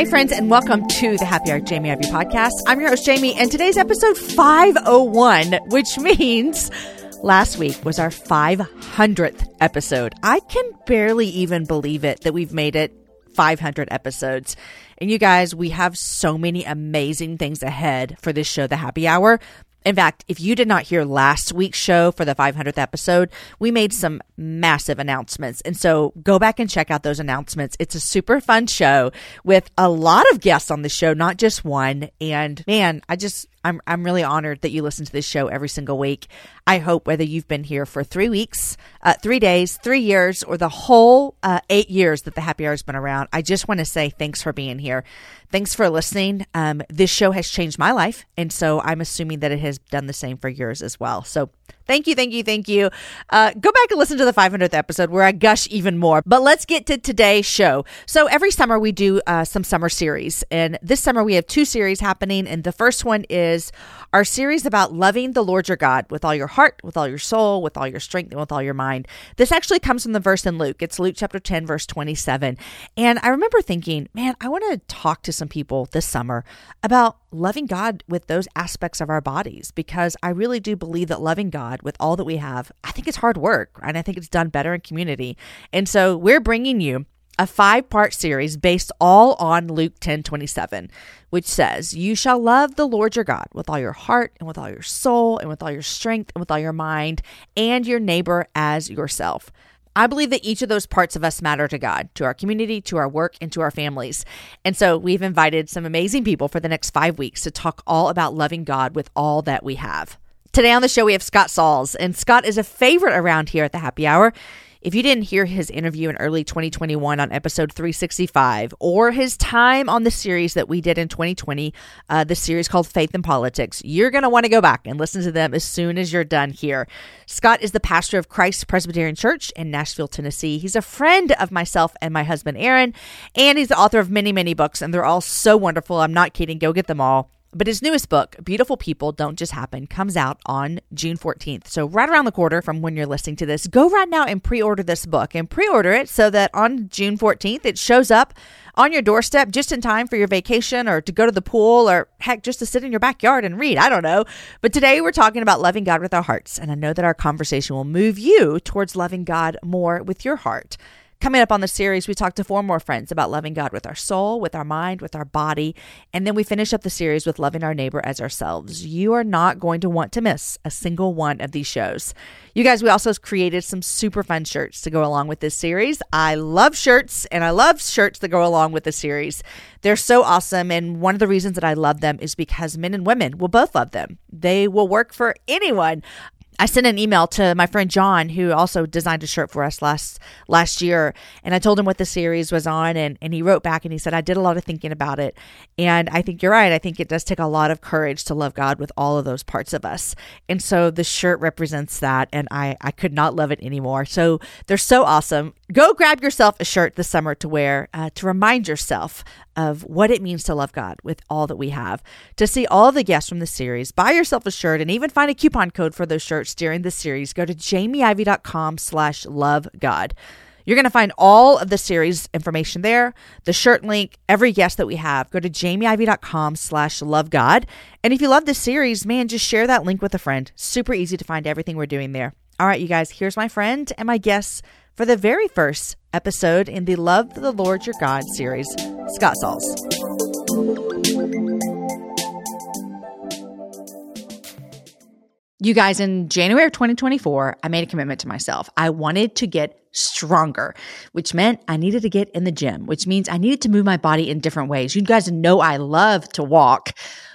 Hey, friends, and welcome to the Happy Hour Jamie Ivey podcast. I'm your host, Jamie, and today's episode 501, which means last week was our 500th episode. I can barely even believe it that we've made it 500 episodes. And you guys, we have so many amazing things ahead for this show, The Happy Hour. In fact, if you did not hear last week's show for the 500th episode, we made some massive announcements. And so go back and check out those announcements. It's a super fun show with a lot of guests on the show, not just one. And man, I just, I'm, I'm really honored that you listen to this show every single week. I hope whether you've been here for three weeks, uh, three days, three years, or the whole uh, eight years that the Happy Hour has been around, I just want to say thanks for being here. Thanks for listening. Um, this show has changed my life. And so I'm assuming that it has done the same for yours as well. So Thank you, thank you, thank you. Uh, go back and listen to the 500th episode where I gush even more. But let's get to today's show. So every summer we do uh, some summer series, and this summer we have two series happening. And the first one is our series about loving the Lord your God with all your heart, with all your soul, with all your strength, and with all your mind. This actually comes from the verse in Luke. It's Luke chapter 10, verse 27. And I remember thinking, man, I want to talk to some people this summer about loving God with those aspects of our bodies because I really do believe that loving God with all that we have, I think it's hard work and I think it's done better in community. And so we're bringing you a five part series based all on Luke 10 27, which says, You shall love the Lord your God with all your heart and with all your soul and with all your strength and with all your mind and your neighbor as yourself. I believe that each of those parts of us matter to God, to our community, to our work, and to our families. And so we've invited some amazing people for the next five weeks to talk all about loving God with all that we have. Today on the show, we have Scott Sauls, and Scott is a favorite around here at the happy hour. If you didn't hear his interview in early 2021 on episode 365, or his time on the series that we did in 2020, uh, the series called Faith in Politics, you're going to want to go back and listen to them as soon as you're done here. Scott is the pastor of Christ Presbyterian Church in Nashville, Tennessee. He's a friend of myself and my husband, Aaron, and he's the author of many, many books, and they're all so wonderful. I'm not kidding. Go get them all. But his newest book, Beautiful People Don't Just Happen, comes out on June 14th. So, right around the corner from when you're listening to this, go right now and pre order this book and pre order it so that on June 14th it shows up on your doorstep just in time for your vacation or to go to the pool or heck, just to sit in your backyard and read. I don't know. But today we're talking about loving God with our hearts. And I know that our conversation will move you towards loving God more with your heart. Coming up on the series, we talk to four more friends about loving God with our soul, with our mind, with our body, and then we finish up the series with loving our neighbor as ourselves. You are not going to want to miss a single one of these shows. You guys, we also created some super fun shirts to go along with this series. I love shirts and I love shirts that go along with the series. They're so awesome. And one of the reasons that I love them is because men and women will both love them. They will work for anyone. I sent an email to my friend John, who also designed a shirt for us last last year, and I told him what the series was on, and and he wrote back and he said I did a lot of thinking about it, and I think you're right. I think it does take a lot of courage to love God with all of those parts of us, and so the shirt represents that, and I I could not love it anymore. So they're so awesome. Go grab yourself a shirt this summer to wear uh, to remind yourself of what it means to love God with all that we have. To see all the guests from the series, buy yourself a shirt and even find a coupon code for those shirts during the series. Go to jamieivey.com slash love God. You're going to find all of the series information there, the shirt link, every guest that we have. Go to jamieivey.com slash love God. And if you love this series, man, just share that link with a friend. Super easy to find everything we're doing there. All right, you guys, here's my friend and my guests for the very first episode in the Love the Lord Your God series, Scott Sauls. You guys, in January of 2024, I made a commitment to myself. I wanted to get stronger, which meant I needed to get in the gym, which means I needed to move my body in different ways. You guys know I love to walk.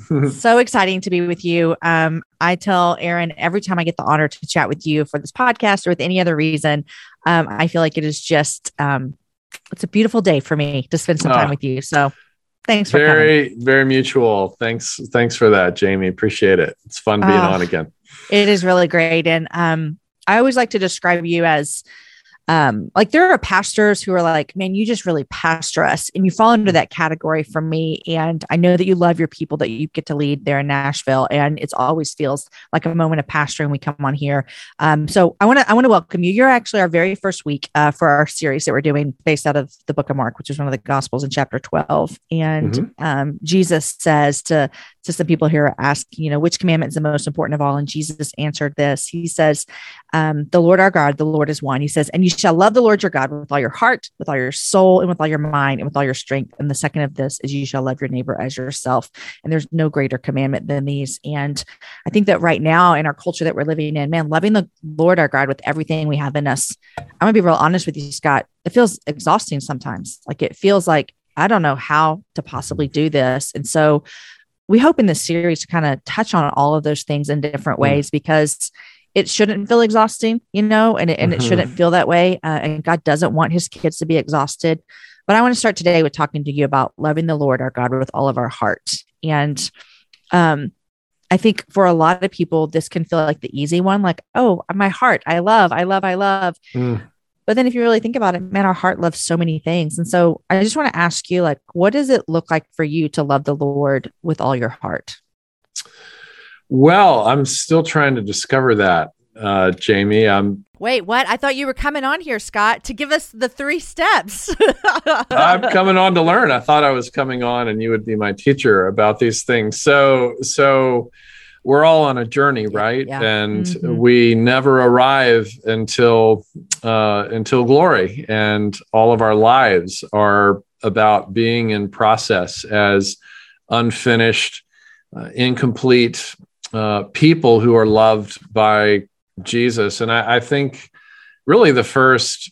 so exciting to be with you. Um, I tell Aaron every time I get the honor to chat with you for this podcast or with any other reason, um, I feel like it is just um, it's a beautiful day for me to spend some time oh, with you. So thanks for very coming. very mutual. Thanks thanks for that, Jamie. Appreciate it. It's fun being uh, on again. It is really great, and um, I always like to describe you as um, like there are pastors who are like, man, you just really pastor us. And you fall into that category for me. And I know that you love your people that you get to lead there in Nashville. And it always feels like a moment of pastoring. We come on here. Um, so I want to, I want to welcome you. You're actually our very first week uh, for our series that we're doing based out of the book of Mark, which is one of the gospels in chapter 12. And mm-hmm. um, Jesus says to, to some people here ask, you know, which commandment is the most important of all? And Jesus answered this. He says, um, the Lord our God, the Lord is one. He says, and you shall love the Lord your God with all your heart, with all your soul, and with all your mind, and with all your strength. And the second of this is you shall love your neighbor as yourself. And there's no greater commandment than these. And I think that right now in our culture that we're living in, man, loving the Lord our God with everything we have in us. I'm gonna be real honest with you, Scott. It feels exhausting sometimes. Like it feels like I don't know how to possibly do this. And so we hope in this series to kind of touch on all of those things in different mm. ways because it shouldn't feel exhausting, you know, and it, and mm-hmm. it shouldn't feel that way. Uh, and God doesn't want his kids to be exhausted. But I want to start today with talking to you about loving the Lord our God with all of our heart. And um, I think for a lot of people, this can feel like the easy one, like, oh, my heart, I love, I love, I love. Mm. But then if you really think about it, man, our heart loves so many things. And so I just want to ask you, like, what does it look like for you to love the Lord with all your heart? Well, I'm still trying to discover that, uh, Jamie. I'm. Wait, what? I thought you were coming on here, Scott, to give us the three steps. I'm coming on to learn. I thought I was coming on, and you would be my teacher about these things. So, so we're all on a journey, right? Yeah. And mm-hmm. we never arrive until uh, until glory, and all of our lives are about being in process as unfinished, uh, incomplete uh, people who are loved by Jesus. And I, I think really the first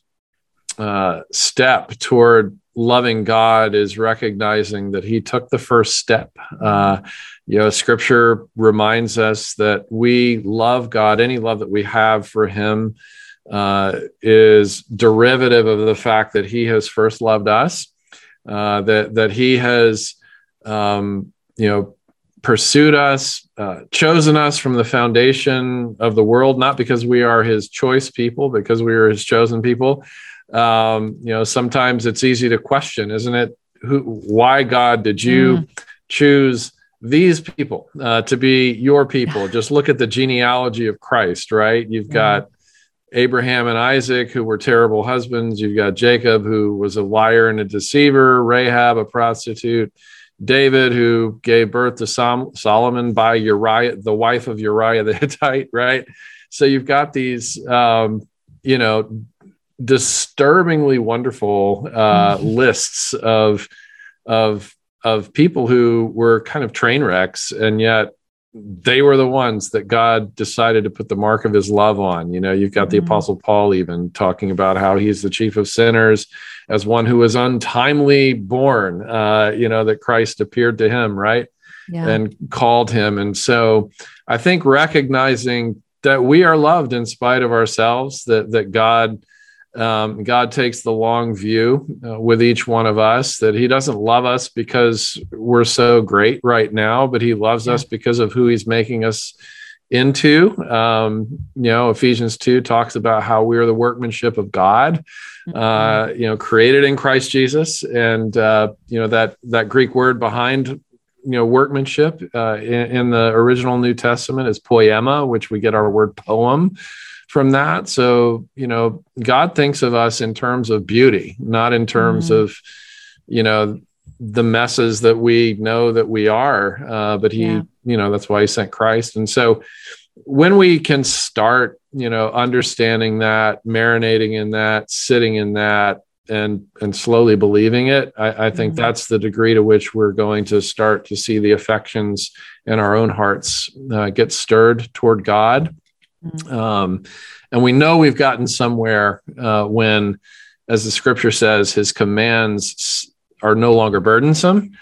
uh, step toward loving God is recognizing that He took the first step. Uh, you know, Scripture reminds us that we love God. Any love that we have for Him uh, is derivative of the fact that He has first loved us. Uh, that that He has, um, you know, pursued us, uh, chosen us from the foundation of the world, not because we are his choice people, because we are his chosen people. Um, you know, sometimes it's easy to question, isn't it? Who, why God did you mm. choose these people uh, to be your people? Just look at the genealogy of Christ, right? You've mm. got Abraham and Isaac, who were terrible husbands. You've got Jacob, who was a liar and a deceiver. Rahab, a prostitute. David, who gave birth to Sol- Solomon by Uriah, the wife of Uriah the Hittite, right? So you've got these, um, you know, disturbingly wonderful uh, mm-hmm. lists of of of people who were kind of train wrecks, and yet they were the ones that God decided to put the mark of his love on. You know, you've got the mm-hmm. apostle Paul even talking about how he's the chief of sinners as one who was untimely born, uh, you know, that Christ appeared to him, right? Yeah. And called him. And so I think recognizing that we are loved in spite of ourselves, that, that God, um, God takes the long view uh, with each one of us, that He doesn't love us because we're so great right now, but He loves yeah. us because of who He's making us into. Um, you know, Ephesians 2 talks about how we are the workmanship of God, mm-hmm. uh, you know, created in Christ Jesus. And, uh, you know, that, that Greek word behind, you know, workmanship uh, in, in, the original New Testament is poema, which we get our word poem from that. So, you know, God thinks of us in terms of beauty, not in terms mm-hmm. of, you know, the messes that we know that we are. Uh, but He, yeah. you know, that's why He sent Christ. And so, when we can start, you know, understanding that, marinating in that, sitting in that, and and slowly believing it, I, I think mm-hmm. that's the degree to which we're going to start to see the affections in our own hearts uh, get stirred toward God Mm-hmm. Um, and we know we've gotten somewhere uh, when, as the scripture says, his commands are no longer burdensome.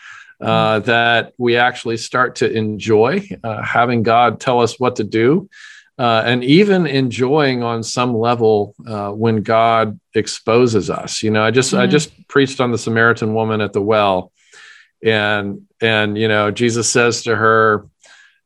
Uh, mm-hmm. that we actually start to enjoy uh, having God tell us what to do, uh, and even enjoying on some level uh, when God exposes us. You know, I just mm-hmm. I just preached on the Samaritan woman at the well, and and you know Jesus says to her,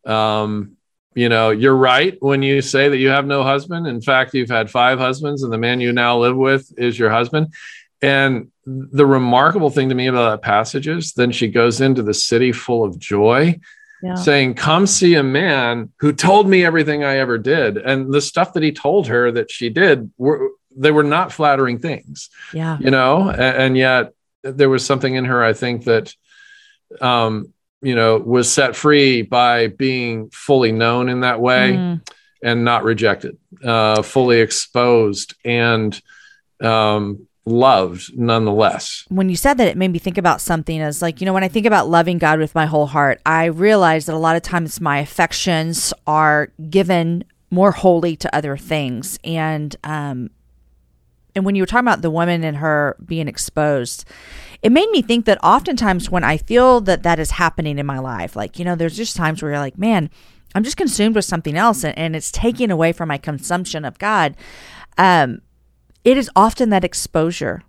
um, you know, you're right when you say that you have no husband. In fact, you've had five husbands, and the man you now live with is your husband. And the remarkable thing to me about that passage is then she goes into the city full of joy, yeah. saying, Come see a man who told me everything I ever did. And the stuff that he told her that she did were they were not flattering things. Yeah. You know, and, and yet there was something in her, I think, that um you know was set free by being fully known in that way mm. and not rejected uh, fully exposed and um, loved nonetheless when you said that it made me think about something as like you know when i think about loving god with my whole heart i realize that a lot of times my affections are given more wholly to other things and um and when you were talking about the woman and her being exposed it made me think that oftentimes when I feel that that is happening in my life, like, you know, there's just times where you're like, man, I'm just consumed with something else and, and it's taking away from my consumption of God. Um, it is often that exposure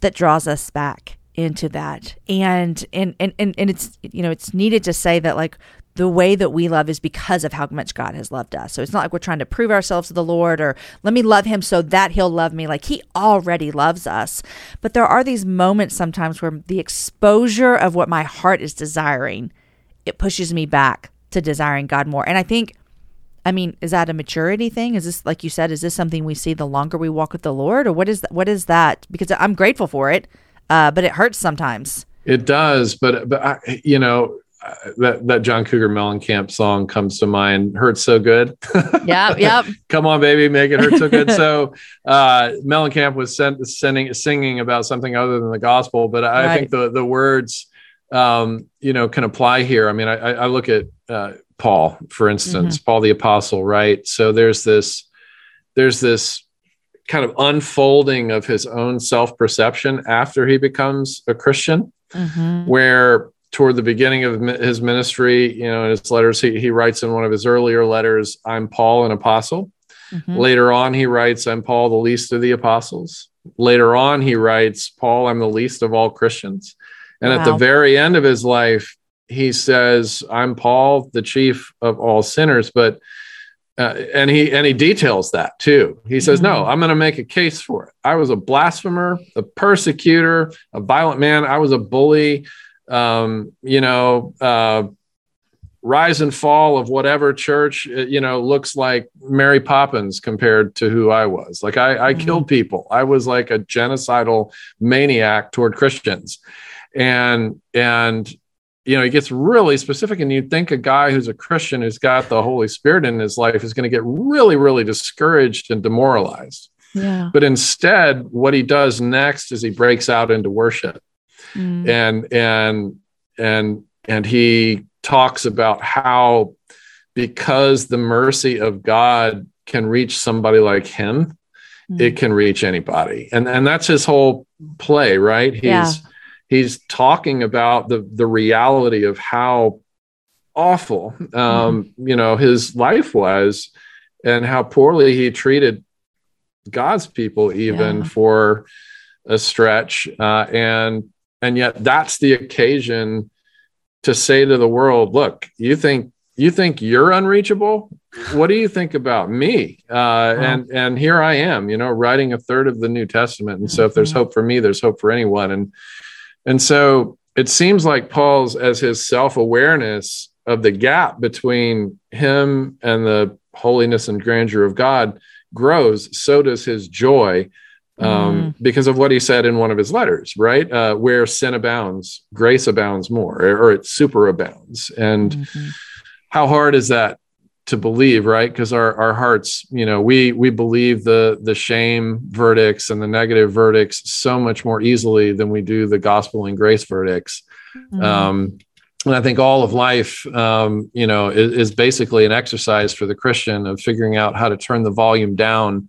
that draws us back into that. And, and, and, and, and it's, you know, it's needed to say that like the way that we love is because of how much God has loved us. So it's not like we're trying to prove ourselves to the Lord or let me love him so that he'll love me. Like he already loves us. But there are these moments sometimes where the exposure of what my heart is desiring, it pushes me back to desiring God more. And I think I mean, is that a maturity thing? Is this like you said, is this something we see the longer we walk with the Lord or what is that, what is that? Because I'm grateful for it, uh, but it hurts sometimes. It does, but but I, you know, that that John Cougar Mellencamp song comes to mind. Hurts so good. Yeah, yep. Come on, baby, make it hurt so good. so uh, Mellencamp was sent, sending singing about something other than the gospel, but I right. think the the words um, you know can apply here. I mean, I, I look at uh, Paul, for instance, mm-hmm. Paul the apostle, right? So there's this there's this kind of unfolding of his own self perception after he becomes a Christian, mm-hmm. where toward the beginning of his ministry, you know, in his letters, he, he writes in one of his earlier letters, I'm Paul, an apostle. Mm-hmm. Later on, he writes, I'm Paul, the least of the apostles. Later on, he writes, Paul, I'm the least of all Christians. And wow. at the very end of his life, he says, I'm Paul, the chief of all sinners. But uh, and he and he details that too. He says, mm-hmm. "No, I'm going to make a case for it. I was a blasphemer, a persecutor, a violent man. I was a bully um, you know, uh, rise and fall of whatever church, uh, you know, looks like Mary Poppins compared to who I was. Like I, I mm-hmm. killed people. I was like a genocidal maniac toward Christians. And, and, you know, he gets really specific, and you'd think a guy who's a Christian who's got the Holy Spirit in his life is going to get really, really discouraged and demoralized. Yeah. But instead, what he does next is he breaks out into worship mm. and and and and he talks about how because the mercy of God can reach somebody like him, mm-hmm. it can reach anybody. And and that's his whole play, right? He's yeah. he's talking about the the reality of how awful um, mm-hmm. you know his life was and how poorly he treated God's people even yeah. for a stretch uh, and and yet that's the occasion to say to the world look you think you think you're unreachable? What do you think about me? Uh, and and here i am you know writing a third of the new testament. And so if there's mm-hmm. hope for me there's hope for anyone. And and so it seems like paul's as his self-awareness of the gap between him and the holiness and grandeur of god grows so does his joy um, mm. because of what he said in one of his letters, right? Uh, where sin abounds, grace abounds more, or, or it superabounds. And mm-hmm. how hard is that to believe, right? Because our our hearts, you know, we we believe the the shame verdicts and the negative verdicts so much more easily than we do the gospel and grace verdicts. Mm. Um, and I think all of life, um, you know, is, is, basically an exercise for the Christian of figuring out how to turn the volume down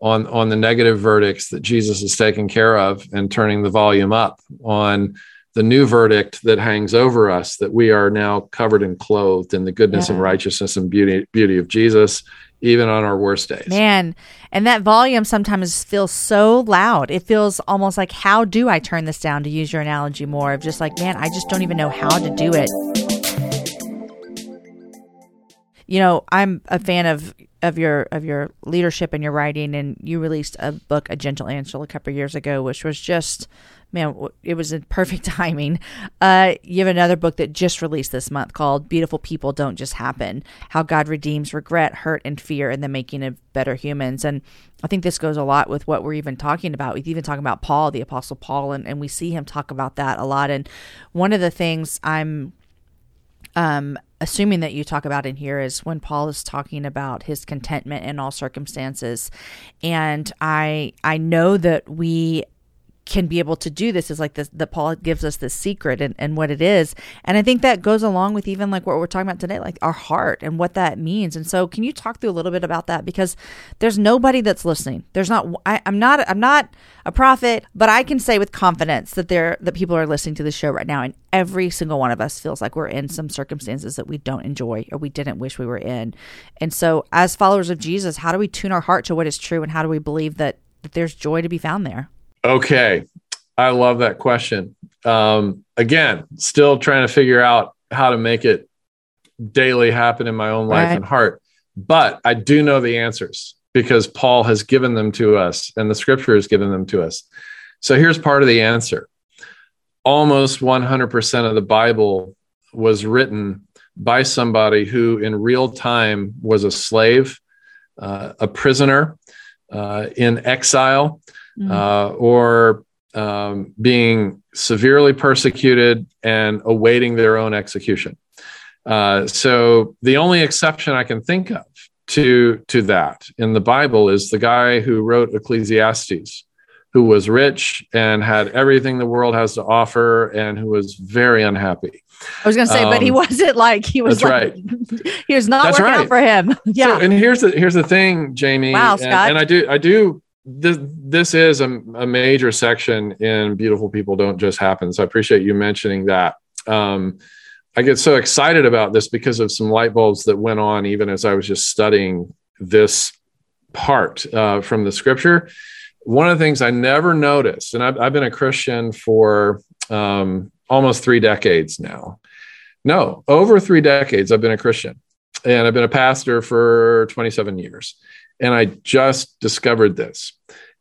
on on the negative verdicts that Jesus is taking care of and turning the volume up on the new verdict that hangs over us that we are now covered and clothed in the goodness yeah. and righteousness and beauty beauty of Jesus even on our worst days. Man, and that volume sometimes feels so loud. It feels almost like how do I turn this down to use your analogy more of just like man, I just don't even know how to do it. You know, I'm a fan of of your of your leadership and your writing and you released a book a gentle answer a couple years ago which was just man it was in perfect timing. Uh, you have another book that just released this month called beautiful people don't just happen how god redeems regret hurt and fear in the making of better humans. And i think this goes a lot with what we're even talking about. We even talking about paul the apostle paul and, and we see him talk about that a lot. And one of the things i'm um, assuming that you talk about in here is when Paul is talking about his contentment in all circumstances. And I I know that we can be able to do this is like this that Paul gives us this secret and, and what it is. And I think that goes along with even like what we're talking about today, like our heart and what that means. And so can you talk through a little bit about that? Because there's nobody that's listening. There's not I, I'm not I'm not a prophet, but I can say with confidence that there that people are listening to the show right now and every single one of us feels like we're in some circumstances that we don't enjoy or we didn't wish we were in. And so as followers of Jesus, how do we tune our heart to what is true and how do we believe that, that there's joy to be found there? Okay. I love that question. Um, again, still trying to figure out how to make it daily happen in my own life right. and heart. But I do know the answers because Paul has given them to us and the scripture has given them to us. So here's part of the answer almost 100% of the Bible was written by somebody who, in real time, was a slave, uh, a prisoner, uh, in exile, mm-hmm. uh, or um, being severely persecuted and awaiting their own execution. Uh, so the only exception I can think of to to that in the Bible is the guy who wrote Ecclesiastes, who was rich and had everything the world has to offer, and who was very unhappy. I was going to say, um, but he um, wasn't like he was. That's like, right. he was not that's working right. out for him. Yeah. So, and here's the here's the thing, Jamie. Wow, Scott. And, and I do I do this this is a, a, major section in beautiful people don't just happen. So i appreciate you mentioning that. Um, i get so excited about this because of some light bulbs that went on even as i was just studying this part uh, from the scripture. One of the things i never noticed and i've, I've been a christian for um, almost three decades now. No over three decades i've been a christian. And i've been a pastor for 27 years and I just discovered this.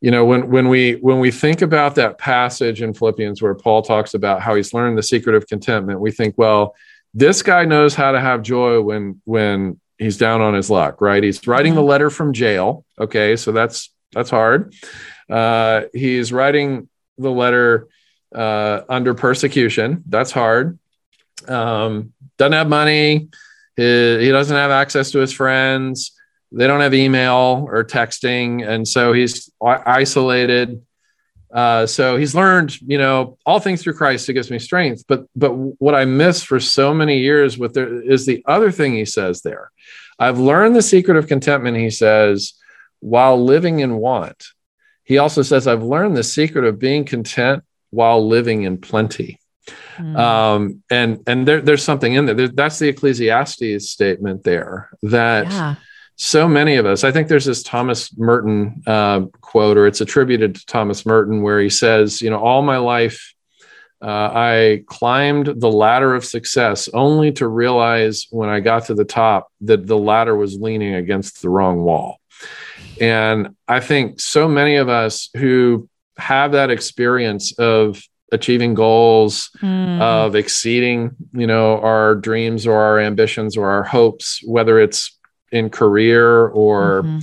You know, when when we when we think about that passage in Philippians where Paul talks about how he's learned the secret of contentment, we think, well, this guy knows how to have joy when when he's down on his luck, right? He's writing the mm-hmm. letter from jail. Okay, so that's that's hard. Uh, he's writing the letter uh, under persecution. That's hard. Um, doesn't have money. He, he doesn't have access to his friends they don't have email or texting and so he's isolated Uh, so he's learned, you know, all things through Christ who gives me strength. But but what I missed for so many years with there is the other thing he says there. I've learned the secret of contentment, he says, while living in want. He also says, I've learned the secret of being content while living in plenty. Mm. Um, and and there, there's something in there. there. That's the Ecclesiastes statement there that yeah. So many of us, I think there's this Thomas Merton uh, quote, or it's attributed to Thomas Merton, where he says, you know, all my life, uh, I climbed the ladder of success only to realize when I got to the top that the ladder was leaning against the wrong wall. And I think so many of us who have that experience of achieving goals mm. of exceeding you know our dreams or our ambitions or our hopes whether it's in career or mm-hmm.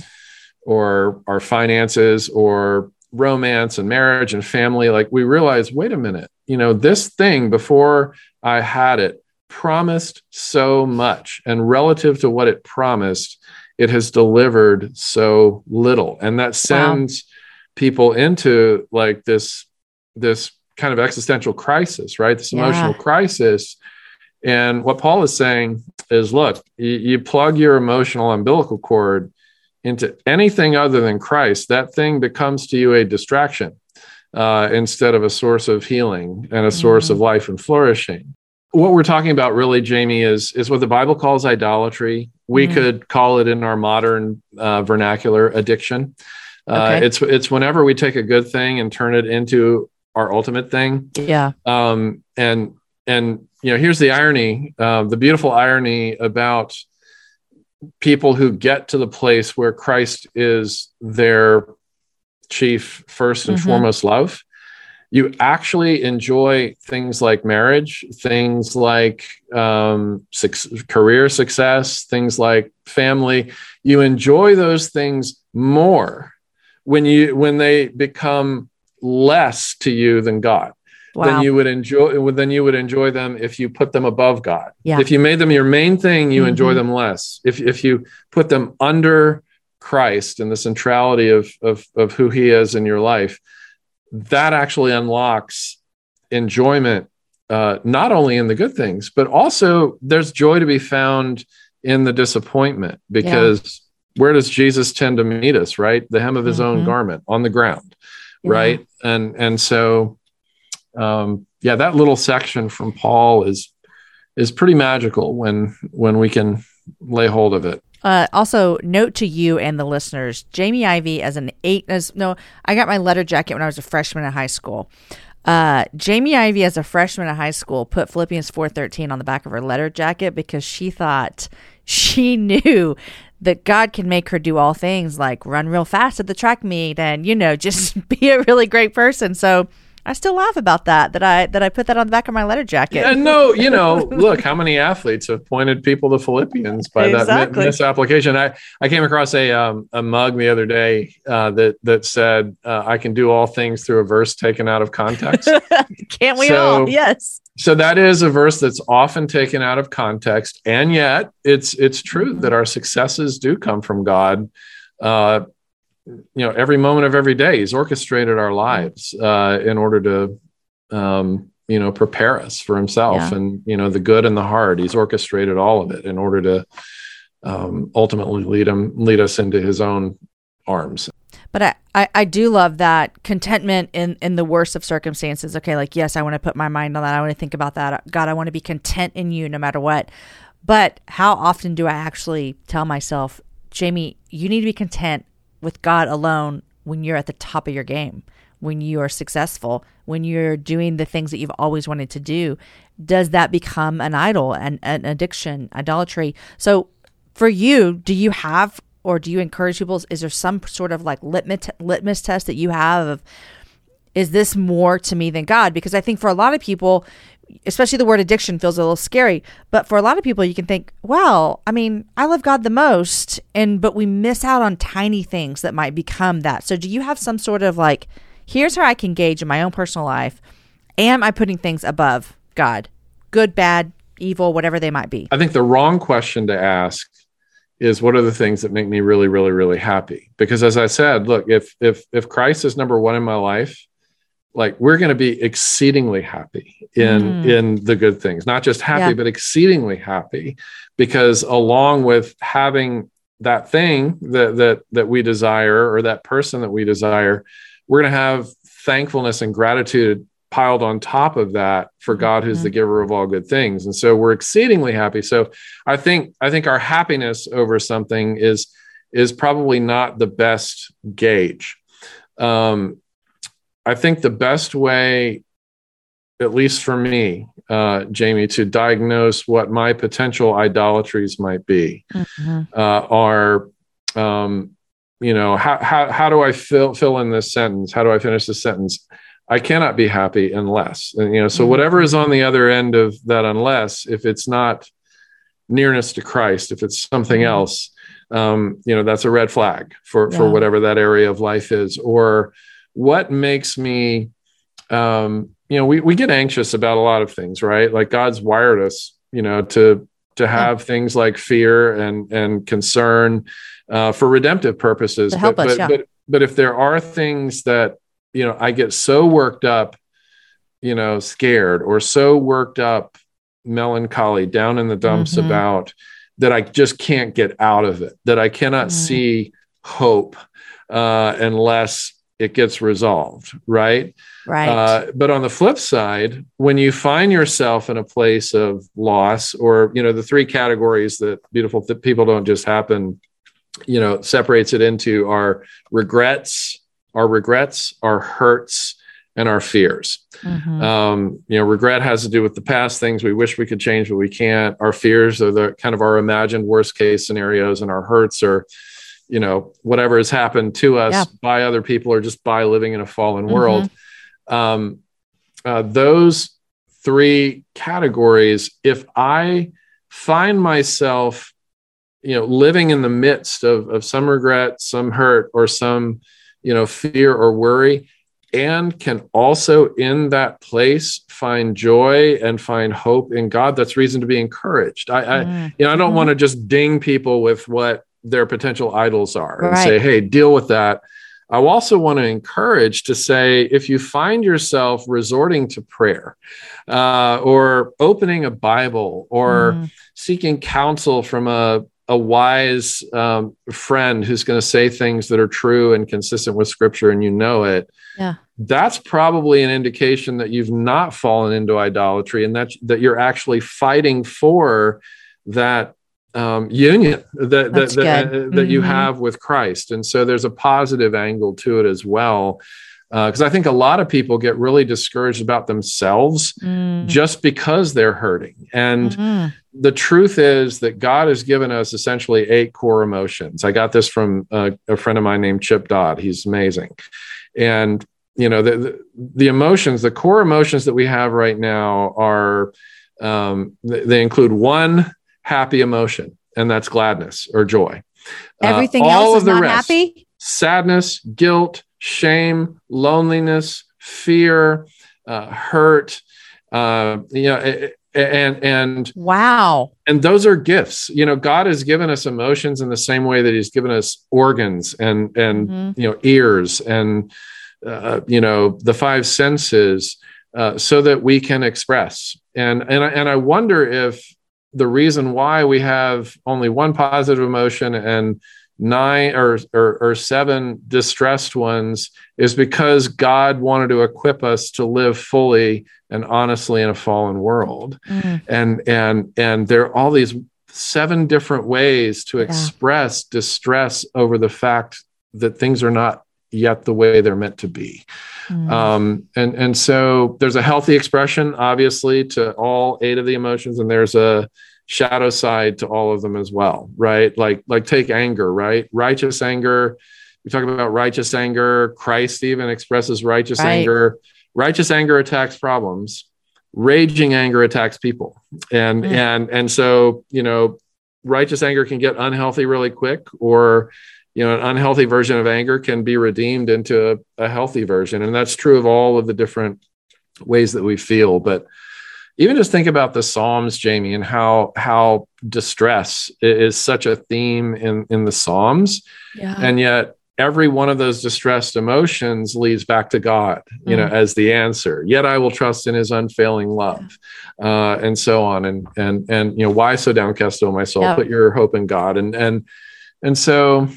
or our finances or romance and marriage and family like we realize wait a minute you know this thing before i had it promised so much and relative to what it promised it has delivered so little and that sends wow. people into like this this kind of existential crisis, right? This emotional yeah. crisis. And what Paul is saying is look, you, you, plug your emotional umbilical cord into anything other than Christ, that thing becomes to you a distraction uh, instead of a source of healing and a source mm-hmm. of life and flourishing. What we're talking about, really, Jamie, is, is what the Bible calls idolatry. We mm-hmm. could call it in our modern uh, vernacular addiction. Uh, okay. It's it's whenever we take a good thing and turn it into our ultimate thing. Yeah. Um, and and you know, here's the irony, uh, the beautiful irony about people who get to the place where Christ is their chief, first and mm-hmm. foremost love. You actually enjoy things like marriage, things like um, su- career success, things like family. You enjoy those things more when you when they become less to you than God. Wow. Then you would enjoy then you would enjoy them if you put them above God. Yeah. If you made them your main thing, you mm-hmm. enjoy them less. If if you put them under Christ and the centrality of, of of who he is in your life, that actually unlocks enjoyment uh, not only in the good things, but also there's joy to be found in the disappointment because yeah. where does Jesus tend to meet us, right? The hem of his mm-hmm. own garment on the ground yeah. right and and so um yeah that little section from paul is is pretty magical when when we can lay hold of it uh, also, note to you and the listeners: Jamie Ivey as an eight. As no, I got my letter jacket when I was a freshman in high school. Uh, Jamie Ivey as a freshman in high school, put Philippians four thirteen on the back of her letter jacket because she thought she knew that God can make her do all things like run real fast at the track meet and you know just be a really great person. So I still laugh about that that I that I put that on the back of my letter jacket. Yeah, no, you know, look how many athletes have pointed people to Philippians by exactly. that misapplication. I I came across a um, a mug the other day uh, that that said uh, I can do all things through a verse taken out of context. Can't we so, all? Yes. So that is a verse that's often taken out of context, and yet it's it's true that our successes do come from God. Uh, you know every moment of every day he's orchestrated our lives uh, in order to um, you know prepare us for himself yeah. and you know the good and the hard he's orchestrated all of it in order to um, ultimately lead him lead us into his own arms but I, I, I do love that contentment in, in the worst of circumstances. Okay, like, yes, I want to put my mind on that. I want to think about that. God, I want to be content in you no matter what. But how often do I actually tell myself, Jamie, you need to be content with God alone when you're at the top of your game, when you are successful, when you're doing the things that you've always wanted to do? Does that become an idol and an addiction, idolatry? So for you, do you have or do you encourage people? Is there some sort of like litmus, litmus test that you have of, is this more to me than God? Because I think for a lot of people, especially the word addiction feels a little scary but for a lot of people you can think well i mean i love god the most and but we miss out on tiny things that might become that. So do you have some sort of like here's how i can gauge in my own personal life am i putting things above god? Good bad evil whatever they might be. I think the wrong question to ask is what are the things that make me really really really happy? Because as i said look if if if christ is number one in my life like we're going to be exceedingly happy in mm. in the good things not just happy yeah. but exceedingly happy because along with having that thing that that that we desire or that person that we desire we're going to have thankfulness and gratitude piled on top of that for God who's mm-hmm. the giver of all good things and so we're exceedingly happy so i think i think our happiness over something is is probably not the best gauge um, I think the best way, at least for me, uh, Jamie, to diagnose what my potential idolatries might be mm-hmm. uh, are, um, you know, how, how, how do I fill, fill in this sentence? How do I finish this sentence? I cannot be happy unless, and, you know, so mm-hmm. whatever is on the other end of that, unless, if it's not nearness to Christ, if it's something mm-hmm. else, um, you know, that's a red flag for, yeah. for whatever that area of life is. Or, what makes me um, you know we, we get anxious about a lot of things right like god's wired us you know to to have yeah. things like fear and and concern uh, for redemptive purposes but, us, but, yeah. but but if there are things that you know i get so worked up you know scared or so worked up melancholy down in the dumps mm-hmm. about that i just can't get out of it that i cannot mm-hmm. see hope uh, unless it gets resolved, right? Right. Uh, but on the flip side, when you find yourself in a place of loss, or you know, the three categories that beautiful people don't just happen, you know, separates it into our regrets, our regrets, our hurts, and our fears. Mm-hmm. Um, you know, regret has to do with the past things we wish we could change, but we can't. Our fears are the kind of our imagined worst case scenarios, and our hurts are you know whatever has happened to us yeah. by other people or just by living in a fallen mm-hmm. world um, uh, those three categories if i find myself you know living in the midst of, of some regret some hurt or some you know fear or worry and can also in that place find joy and find hope in god that's reason to be encouraged i, I mm. you know i don't mm-hmm. want to just ding people with what their potential idols are and right. say, hey, deal with that. I also want to encourage to say if you find yourself resorting to prayer uh, or opening a Bible or mm. seeking counsel from a, a wise um, friend who's going to say things that are true and consistent with scripture and you know it, yeah. that's probably an indication that you've not fallen into idolatry and that, that you're actually fighting for that um, union that that, that, mm-hmm. you have with Christ, and so there's a positive angle to it as well. Because uh, I think a lot of people get really discouraged about themselves mm. just because they're hurting. And mm-hmm. the truth is that God has given us essentially eight core emotions. I got this from a, a friend of mine named Chip Dodd. He's amazing. And you know the, the, the emotions the core emotions that we have right now are um, they include one happy emotion, and that's gladness or joy. Uh, Everything uh, else is not rest, happy. Sadness, guilt, shame, loneliness, fear, uh, hurt. Uh, you know, and and wow and those are gifts you know god has given us emotions in the same way that he's given us organs and and mm-hmm. you know ears and uh, you know the five senses uh, so that we can express and and I, and I wonder if the reason why we have only one positive emotion and nine or, or, or seven distressed ones is because God wanted to equip us to live fully and honestly in a fallen world. Mm. And and and there are all these seven different ways to yeah. express distress over the fact that things are not yet the way they're meant to be. Mm. Um, and and so there's a healthy expression, obviously, to all eight of the emotions, and there's a shadow side to all of them as well, right? Like like take anger, right? Righteous anger. We talk about righteous anger. Christ even expresses righteous right. anger. Righteous anger attacks problems. Raging anger attacks people, and mm. and and so you know, righteous anger can get unhealthy really quick, or you know an unhealthy version of anger can be redeemed into a, a, healthy version and that's true of all of the different ways that we feel but even just think about the psalms jamie and how how distress is such a theme in in the psalms yeah. and yet every one of those distressed emotions leads back to God, you mm. know, as the answer. Yet I will trust in His unfailing love, uh, and so on. And and and you know, why so downcast, O my soul? Yep. Put your hope in God. And and and so,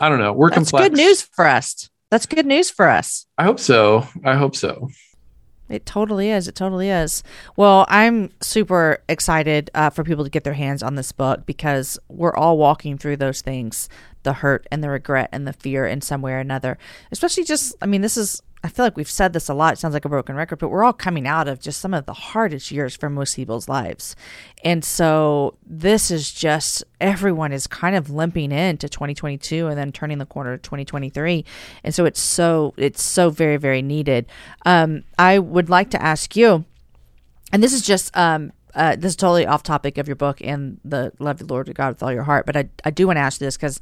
I don't know. We're That's complex. Good news for us. That's good news for us. I hope so. I hope so. It totally is. It totally is. Well, I'm super excited uh, for people to get their hands on this book because we're all walking through those things the hurt and the regret and the fear in some way or another. Especially just, I mean, this is, I feel like we've said this a lot. It sounds like a broken record, but we're all coming out of just some of the hardest years for most people's lives. And so this is just, everyone is kind of limping into 2022 and then turning the corner to 2023. And so it's so, it's so very, very needed. Um, I would like to ask you, and this is just um, uh, this is totally off topic of your book and the love the Lord God with all your heart, but I, I do want to ask this because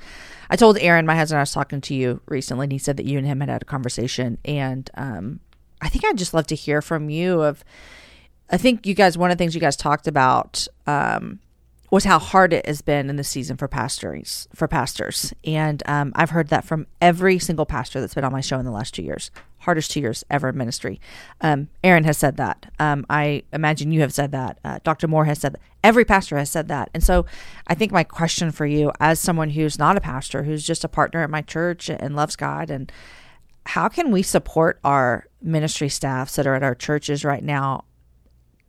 I told Aaron, my husband, I was talking to you recently, and he said that you and him had had a conversation, and um, I think I'd just love to hear from you. Of, I think you guys, one of the things you guys talked about um, was how hard it has been in the season for pastors for pastors, and um, I've heard that from every single pastor that's been on my show in the last two years hardest two years ever in ministry. Um, Aaron has said that. Um, I imagine you have said that. Uh, Dr. Moore has said that. Every pastor has said that. And so I think my question for you, as someone who's not a pastor, who's just a partner at my church and loves God, and how can we support our ministry staffs that are at our churches right now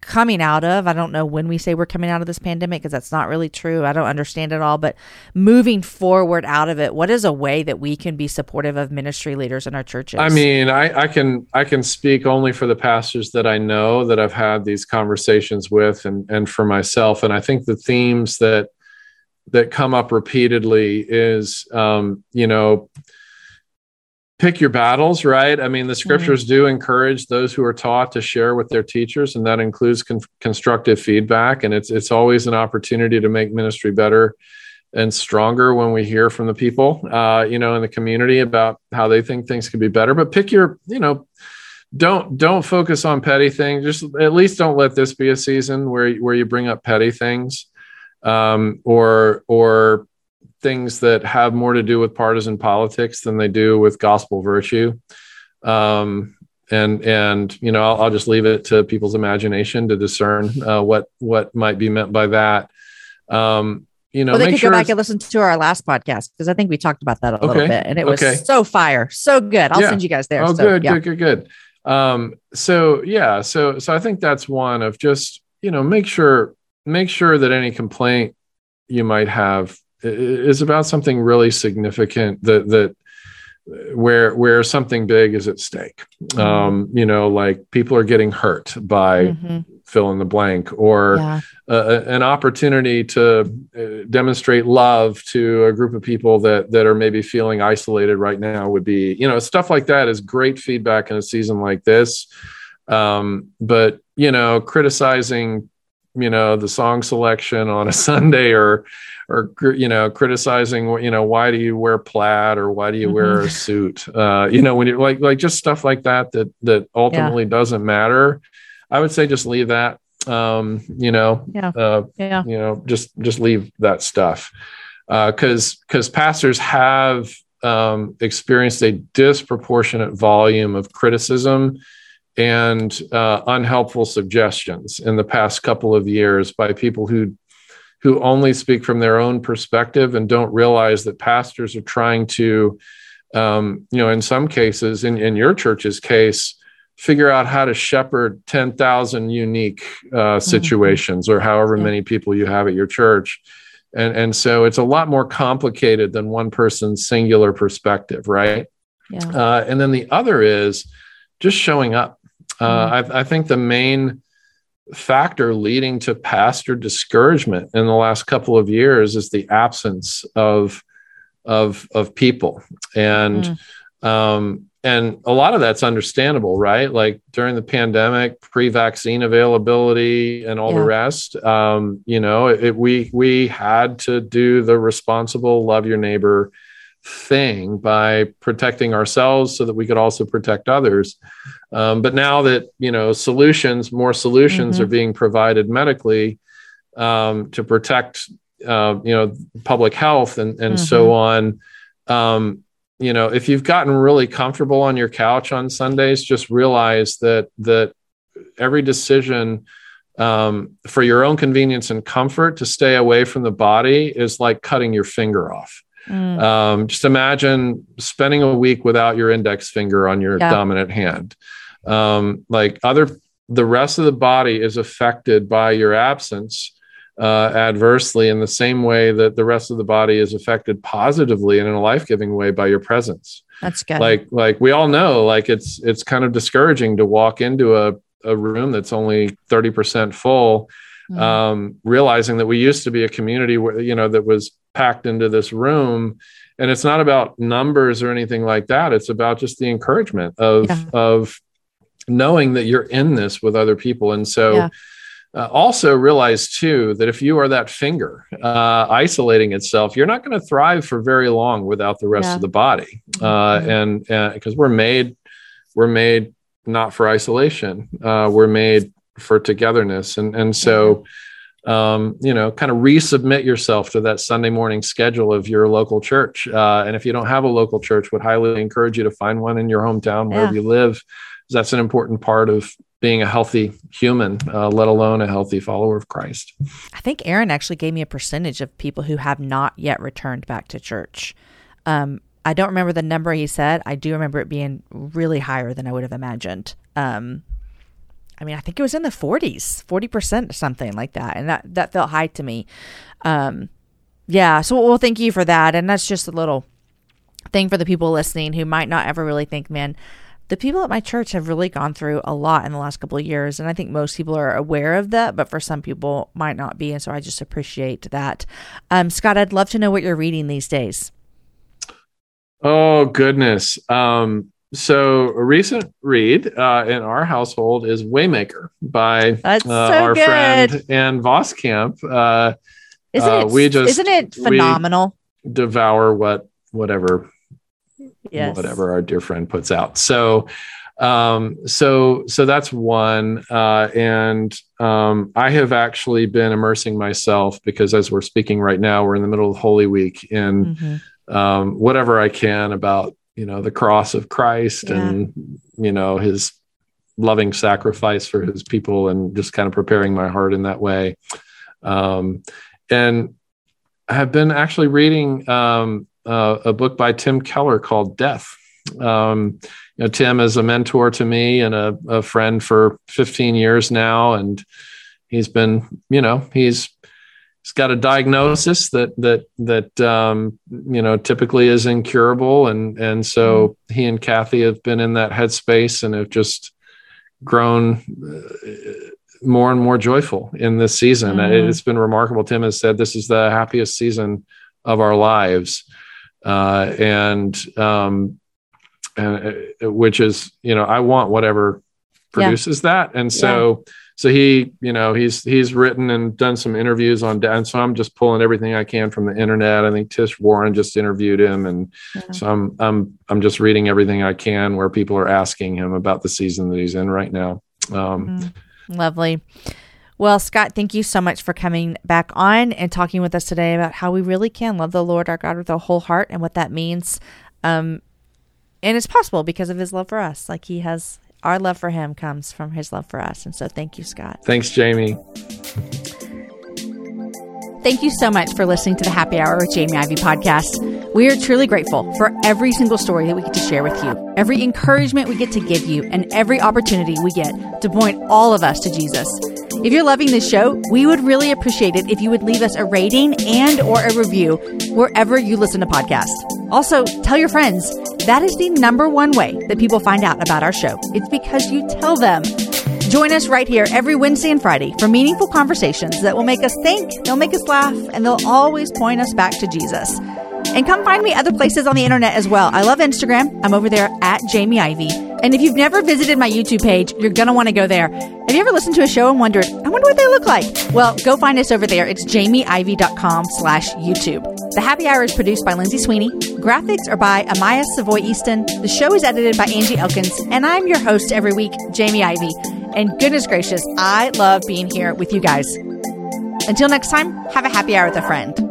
coming out of. I don't know when we say we're coming out of this pandemic because that's not really true. I don't understand it all but moving forward out of it what is a way that we can be supportive of ministry leaders in our churches? I mean i, I can i can speak only for the pastors that i know that i've had these conversations with and and for myself. And i think the themes that that come up repeatedly is um, you know pick your battles, right? I mean, the scriptures mm-hmm. do encourage those who are taught to share with their teachers, and that includes con- constructive feedback. And it's it's always an opportunity to make ministry better and stronger when we hear from the people, uh, you know, in the community about how they think things could be better. But pick your, you know, don't don't focus on petty things. Just at least don't let this be a season where where you bring up petty things um, or or things that have more to do with partisan politics than they do with gospel virtue. Um, and and you know I'll, I'll, just leave it to people's imagination to discern uh, what what might be meant by that. Um, you know, well, they could sure go back and listen to our last podcast because I think we talked about that a okay. little bit, and it was okay. so fire, so good. I'll yeah. send you guys there. Oh, so, good, yeah. good, good, good. Um, so yeah, so so I think that's one of just you know make sure make sure that any complaint you might have is about something really significant that that where where something big is at stake. Mm-hmm. Um, you know, like people are getting hurt by mm-hmm. fill in the blank, or yeah. uh, an opportunity to uh, demonstrate love to a group of people that that are maybe feeling isolated right now would be, you know, stuff like that is great feedback in a season like this. Um, but you know, criticizing, you know, the song selection on a Sunday or or you know criticizing you know why do you wear plaid or why do you mm-hmm. wear a suit uh, you know when you're like like just stuff like that that that ultimately yeah. doesn't matter i would say just leave that um you know yeah. Uh, yeah you know just just leave that stuff because uh, because pastors have um, experienced a disproportionate volume of criticism and uh, unhelpful suggestions in the past couple of years by people who who only speak from their own perspective and don't realize that pastors are trying to, um, you know, in some cases, in, in your church's case, figure out how to shepherd 10,000 unique uh, mm-hmm. situations mm-hmm. or however yeah. many people you have at your church. And, and so it's a lot more complicated than one person's singular perspective, right? Yeah. Uh, and then the other is just showing up. Uh, mm-hmm. I, I think the main factor leading to pastor discouragement in the last couple of years is the absence of of of people and mm. um and a lot of that's understandable right like during the pandemic pre-vaccine availability and all yeah. the rest um you know it, we we had to do the responsible love your neighbor thing by protecting ourselves so that we could also protect others um, but now that you know solutions, more solutions mm-hmm. are being provided medically um, to protect uh, you know public health and and mm-hmm. so on. Um, you know, if you've gotten really comfortable on your couch on Sundays, just realize that that every decision um, for your own convenience and comfort to stay away from the body is like cutting your finger off. Mm. Um, just imagine spending a week without your index finger on your yeah. dominant hand. Um, like other, the rest of the body is affected by your absence uh, adversely in the same way that the rest of the body is affected positively and in a life-giving way by your presence. That's good. Like, like we all know, like it's it's kind of discouraging to walk into a a room that's only 30% full mm-hmm. um, realizing that we used to be a community where you know that was packed into this room and it's not about numbers or anything like that it's about just the encouragement of yeah. of knowing that you're in this with other people and so yeah. uh, also realize too that if you are that finger uh, isolating itself you're not going to thrive for very long without the rest yeah. of the body uh, mm-hmm. and because we're made we're made not for isolation. Uh, we're made for togetherness, and and so. Um, you know, kind of resubmit yourself to that Sunday morning schedule of your local church. Uh, and if you don't have a local church, would highly encourage you to find one in your hometown wherever yeah. you live. That's an important part of being a healthy human, uh, let alone a healthy follower of Christ. I think Aaron actually gave me a percentage of people who have not yet returned back to church. Um, I don't remember the number he said. I do remember it being really higher than I would have imagined. Um, I mean, I think it was in the 40s, 40%, or something like that. And that, that felt high to me. Um, yeah. So, well, thank you for that. And that's just a little thing for the people listening who might not ever really think, man, the people at my church have really gone through a lot in the last couple of years. And I think most people are aware of that, but for some people might not be. And so I just appreciate that. Um, Scott, I'd love to know what you're reading these days. Oh goodness. Um, so a recent read uh, in our household is Waymaker by uh, so our good. friend Ann Voskamp. Uh, isn't uh, it? we just isn't it phenomenal? devour what whatever yes. whatever our dear friend puts out. So um, so so that's one uh, and um, i have actually been immersing myself because as we're speaking right now we're in the middle of holy week in mm-hmm um, whatever I can about you know the cross of Christ yeah. and you know his loving sacrifice for his people and just kind of preparing my heart in that way. Um, and I have been actually reading um, uh, a book by Tim Keller called Death. Um, you know, Tim is a mentor to me and a, a friend for 15 years now, and he's been, you know, he's he's got a diagnosis that that that um, you know typically is incurable, and and so mm. he and Kathy have been in that headspace and have just grown uh, more and more joyful in this season. Mm. It's been remarkable. Tim has said this is the happiest season of our lives, uh, and um, and uh, which is you know I want whatever produces yeah. that, and so. Yeah so he you know he's he's written and done some interviews on and so i'm just pulling everything i can from the internet i think tish warren just interviewed him and yeah. so i'm i'm i'm just reading everything i can where people are asking him about the season that he's in right now um, mm, lovely well, Scott, thank you so much for coming back on and talking with us today about how we really can love the Lord our God with our whole heart and what that means. Um, and it's possible because of his love for us. Like he has our love for him comes from his love for us. And so thank you, Scott. Thanks, Jamie. Thank you so much for listening to the Happy Hour with Jamie Ivey podcast. We are truly grateful for every single story that we get to share with you, every encouragement we get to give you, and every opportunity we get to point all of us to Jesus. If you're loving this show, we would really appreciate it if you would leave us a rating and or a review wherever you listen to podcasts. Also, tell your friends. That is the number one way that people find out about our show. It's because you tell them. Join us right here every Wednesday and Friday for meaningful conversations that will make us think, they'll make us laugh, and they'll always point us back to Jesus. And come find me other places on the internet as well. I love Instagram. I'm over there at Jamie Ivey. And if you've never visited my YouTube page, you're going to want to go there. Have you ever listened to a show and wondered, I wonder what they look like? Well, go find us over there. It's jamieivey.com slash YouTube. The Happy Hour is produced by Lindsay Sweeney. Graphics are by Amaya Savoy Easton. The show is edited by Angie Elkins. And I'm your host every week, Jamie Ivey. And goodness gracious, I love being here with you guys. Until next time, have a happy hour with a friend.